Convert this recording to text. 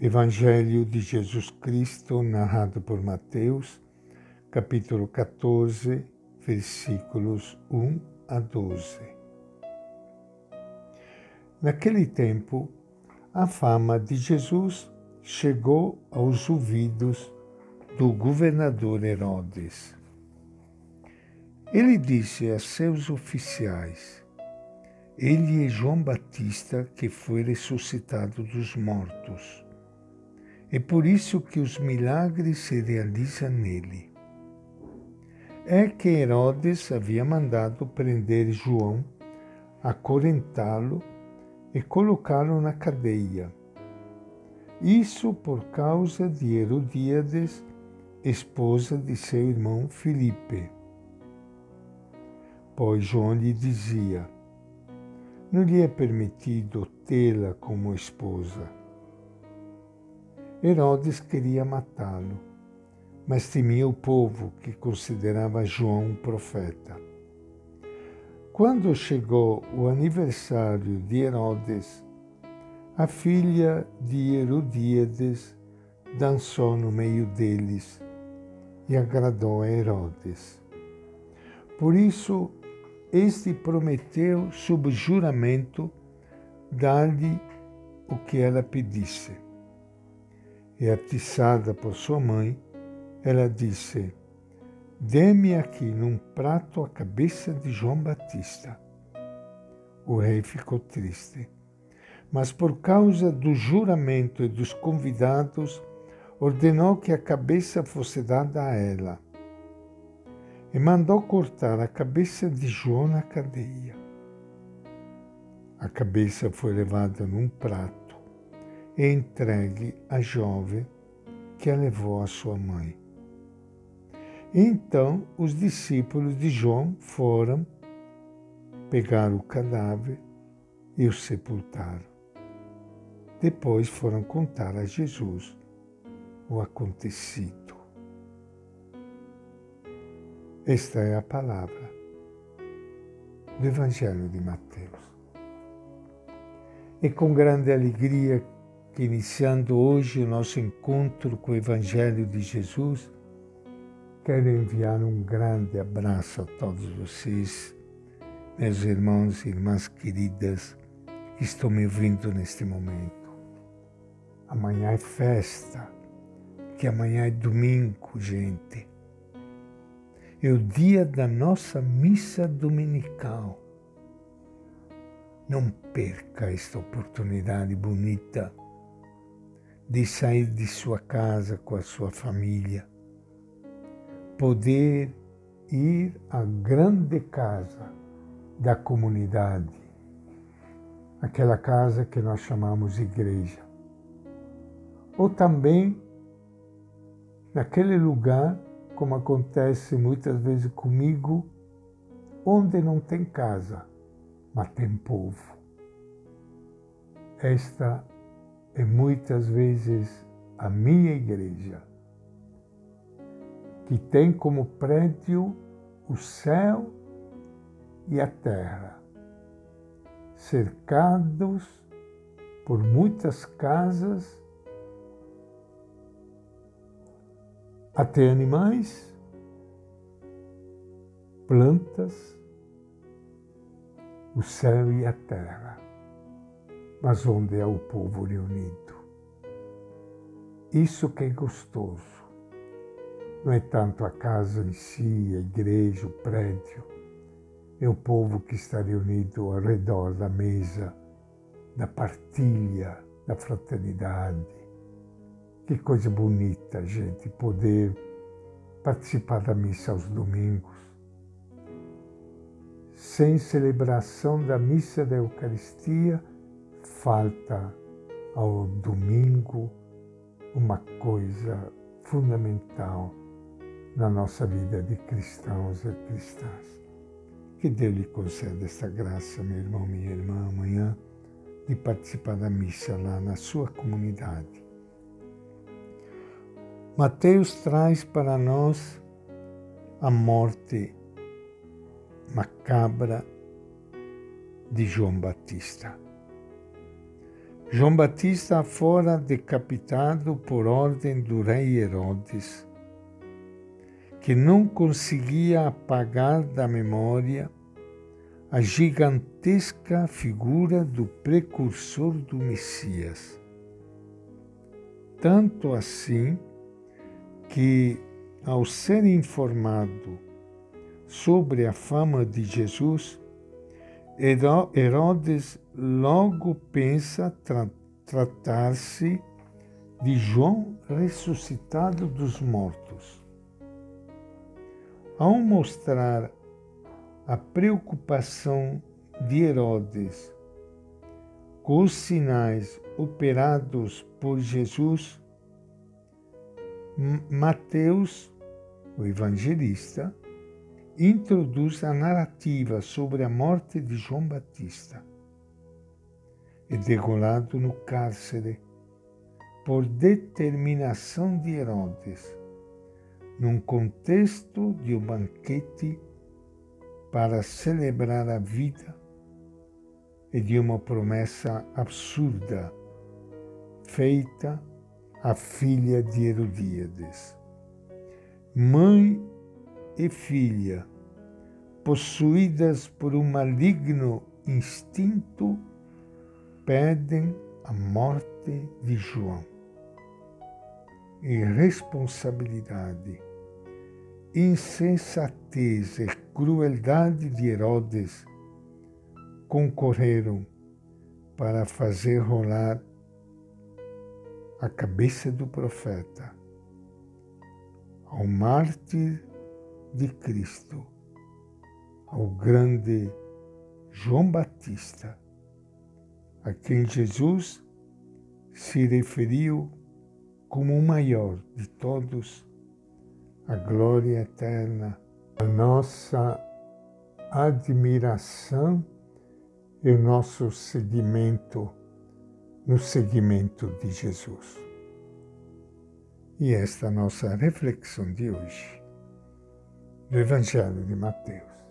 Evangelho de Jesus Cristo, narrado por Mateus, capítulo 14, versículos 1 a 12. Naquele tempo, a fama de Jesus chegou aos ouvidos do governador Herodes. Ele disse a seus oficiais: Ele é João Batista que foi ressuscitado dos mortos. É por isso que os milagres se realizam nele. É que Herodes havia mandado prender João, acorrentá-lo e colocá-lo na cadeia. Isso por causa de Herodíades, esposa de seu irmão Filipe. Pois João lhe dizia: Não lhe é permitido tê-la como esposa. Herodes queria matá-lo, mas temia o povo que considerava João um profeta. Quando chegou o aniversário de Herodes, a filha de Herodíades dançou no meio deles e agradou a Herodes. Por isso, este prometeu, sob juramento, dar-lhe o que ela pedisse e atiçada por sua mãe, ela disse: Dê-me aqui num prato a cabeça de João Batista. O rei ficou triste, mas por causa do juramento e dos convidados, ordenou que a cabeça fosse dada a ela. E mandou cortar a cabeça de João na cadeia. A cabeça foi levada num prato e entregue à jovem que a levou à sua mãe. Então os discípulos de João foram pegar o cadáver e o sepultaram. Depois foram contar a Jesus o acontecido. Esta é a palavra do Evangelho de Mateus. E com grande alegria iniciando hoje o nosso encontro com o Evangelho de Jesus, quero enviar um grande abraço a todos vocês, meus irmãos e irmãs queridas que estão me ouvindo neste momento. Amanhã é festa, que amanhã é domingo, gente. É o dia da nossa missa dominical. Não perca esta oportunidade bonita de sair de sua casa com a sua família, poder ir à grande casa da comunidade, aquela casa que nós chamamos igreja. Ou também naquele lugar, como acontece muitas vezes comigo, onde não tem casa, mas tem povo. Esta é muitas vezes a minha igreja, que tem como prédio o céu e a terra, cercados por muitas casas, até animais, plantas, o céu e a terra mas onde é o povo reunido. Isso que é gostoso. Não é tanto a casa em si, a igreja, o prédio. É o povo que está reunido ao redor da mesa, da partilha, da fraternidade. Que coisa bonita, gente, poder participar da missa aos domingos. Sem celebração da missa da Eucaristia, falta ao domingo uma coisa fundamental na nossa vida de cristãos e cristãs. Que Deus lhe conceda esta graça, meu irmão, minha irmã, amanhã, de participar da missa lá na sua comunidade. Mateus traz para nós a morte macabra de João Batista. João Batista fora decapitado por ordem do rei Herodes, que não conseguia apagar da memória a gigantesca figura do precursor do Messias. Tanto assim que, ao ser informado sobre a fama de Jesus, Herodes logo pensa tra tratar-se de João ressuscitado dos mortos. Ao mostrar a preocupação de Herodes com os sinais operados por Jesus, Mateus, o evangelista, introduz a narrativa sobre a morte de João Batista. É degolado no cárcere por determinação de Herodes, num contexto de um banquete para celebrar a vida e de uma promessa absurda feita à filha de Herodíades. Mãe e filha, possuídas por um maligno instinto, pedem a morte de João. Irresponsabilidade, insensatez e crueldade de Herodes concorreram para fazer rolar a cabeça do profeta. Ao mártir de Cristo, ao grande João Batista, a quem Jesus se referiu como o maior de todos, a glória eterna, a nossa admiração e o nosso seguimento no seguimento de Jesus. E esta é a nossa reflexão de hoje do Evangelho de Mateus.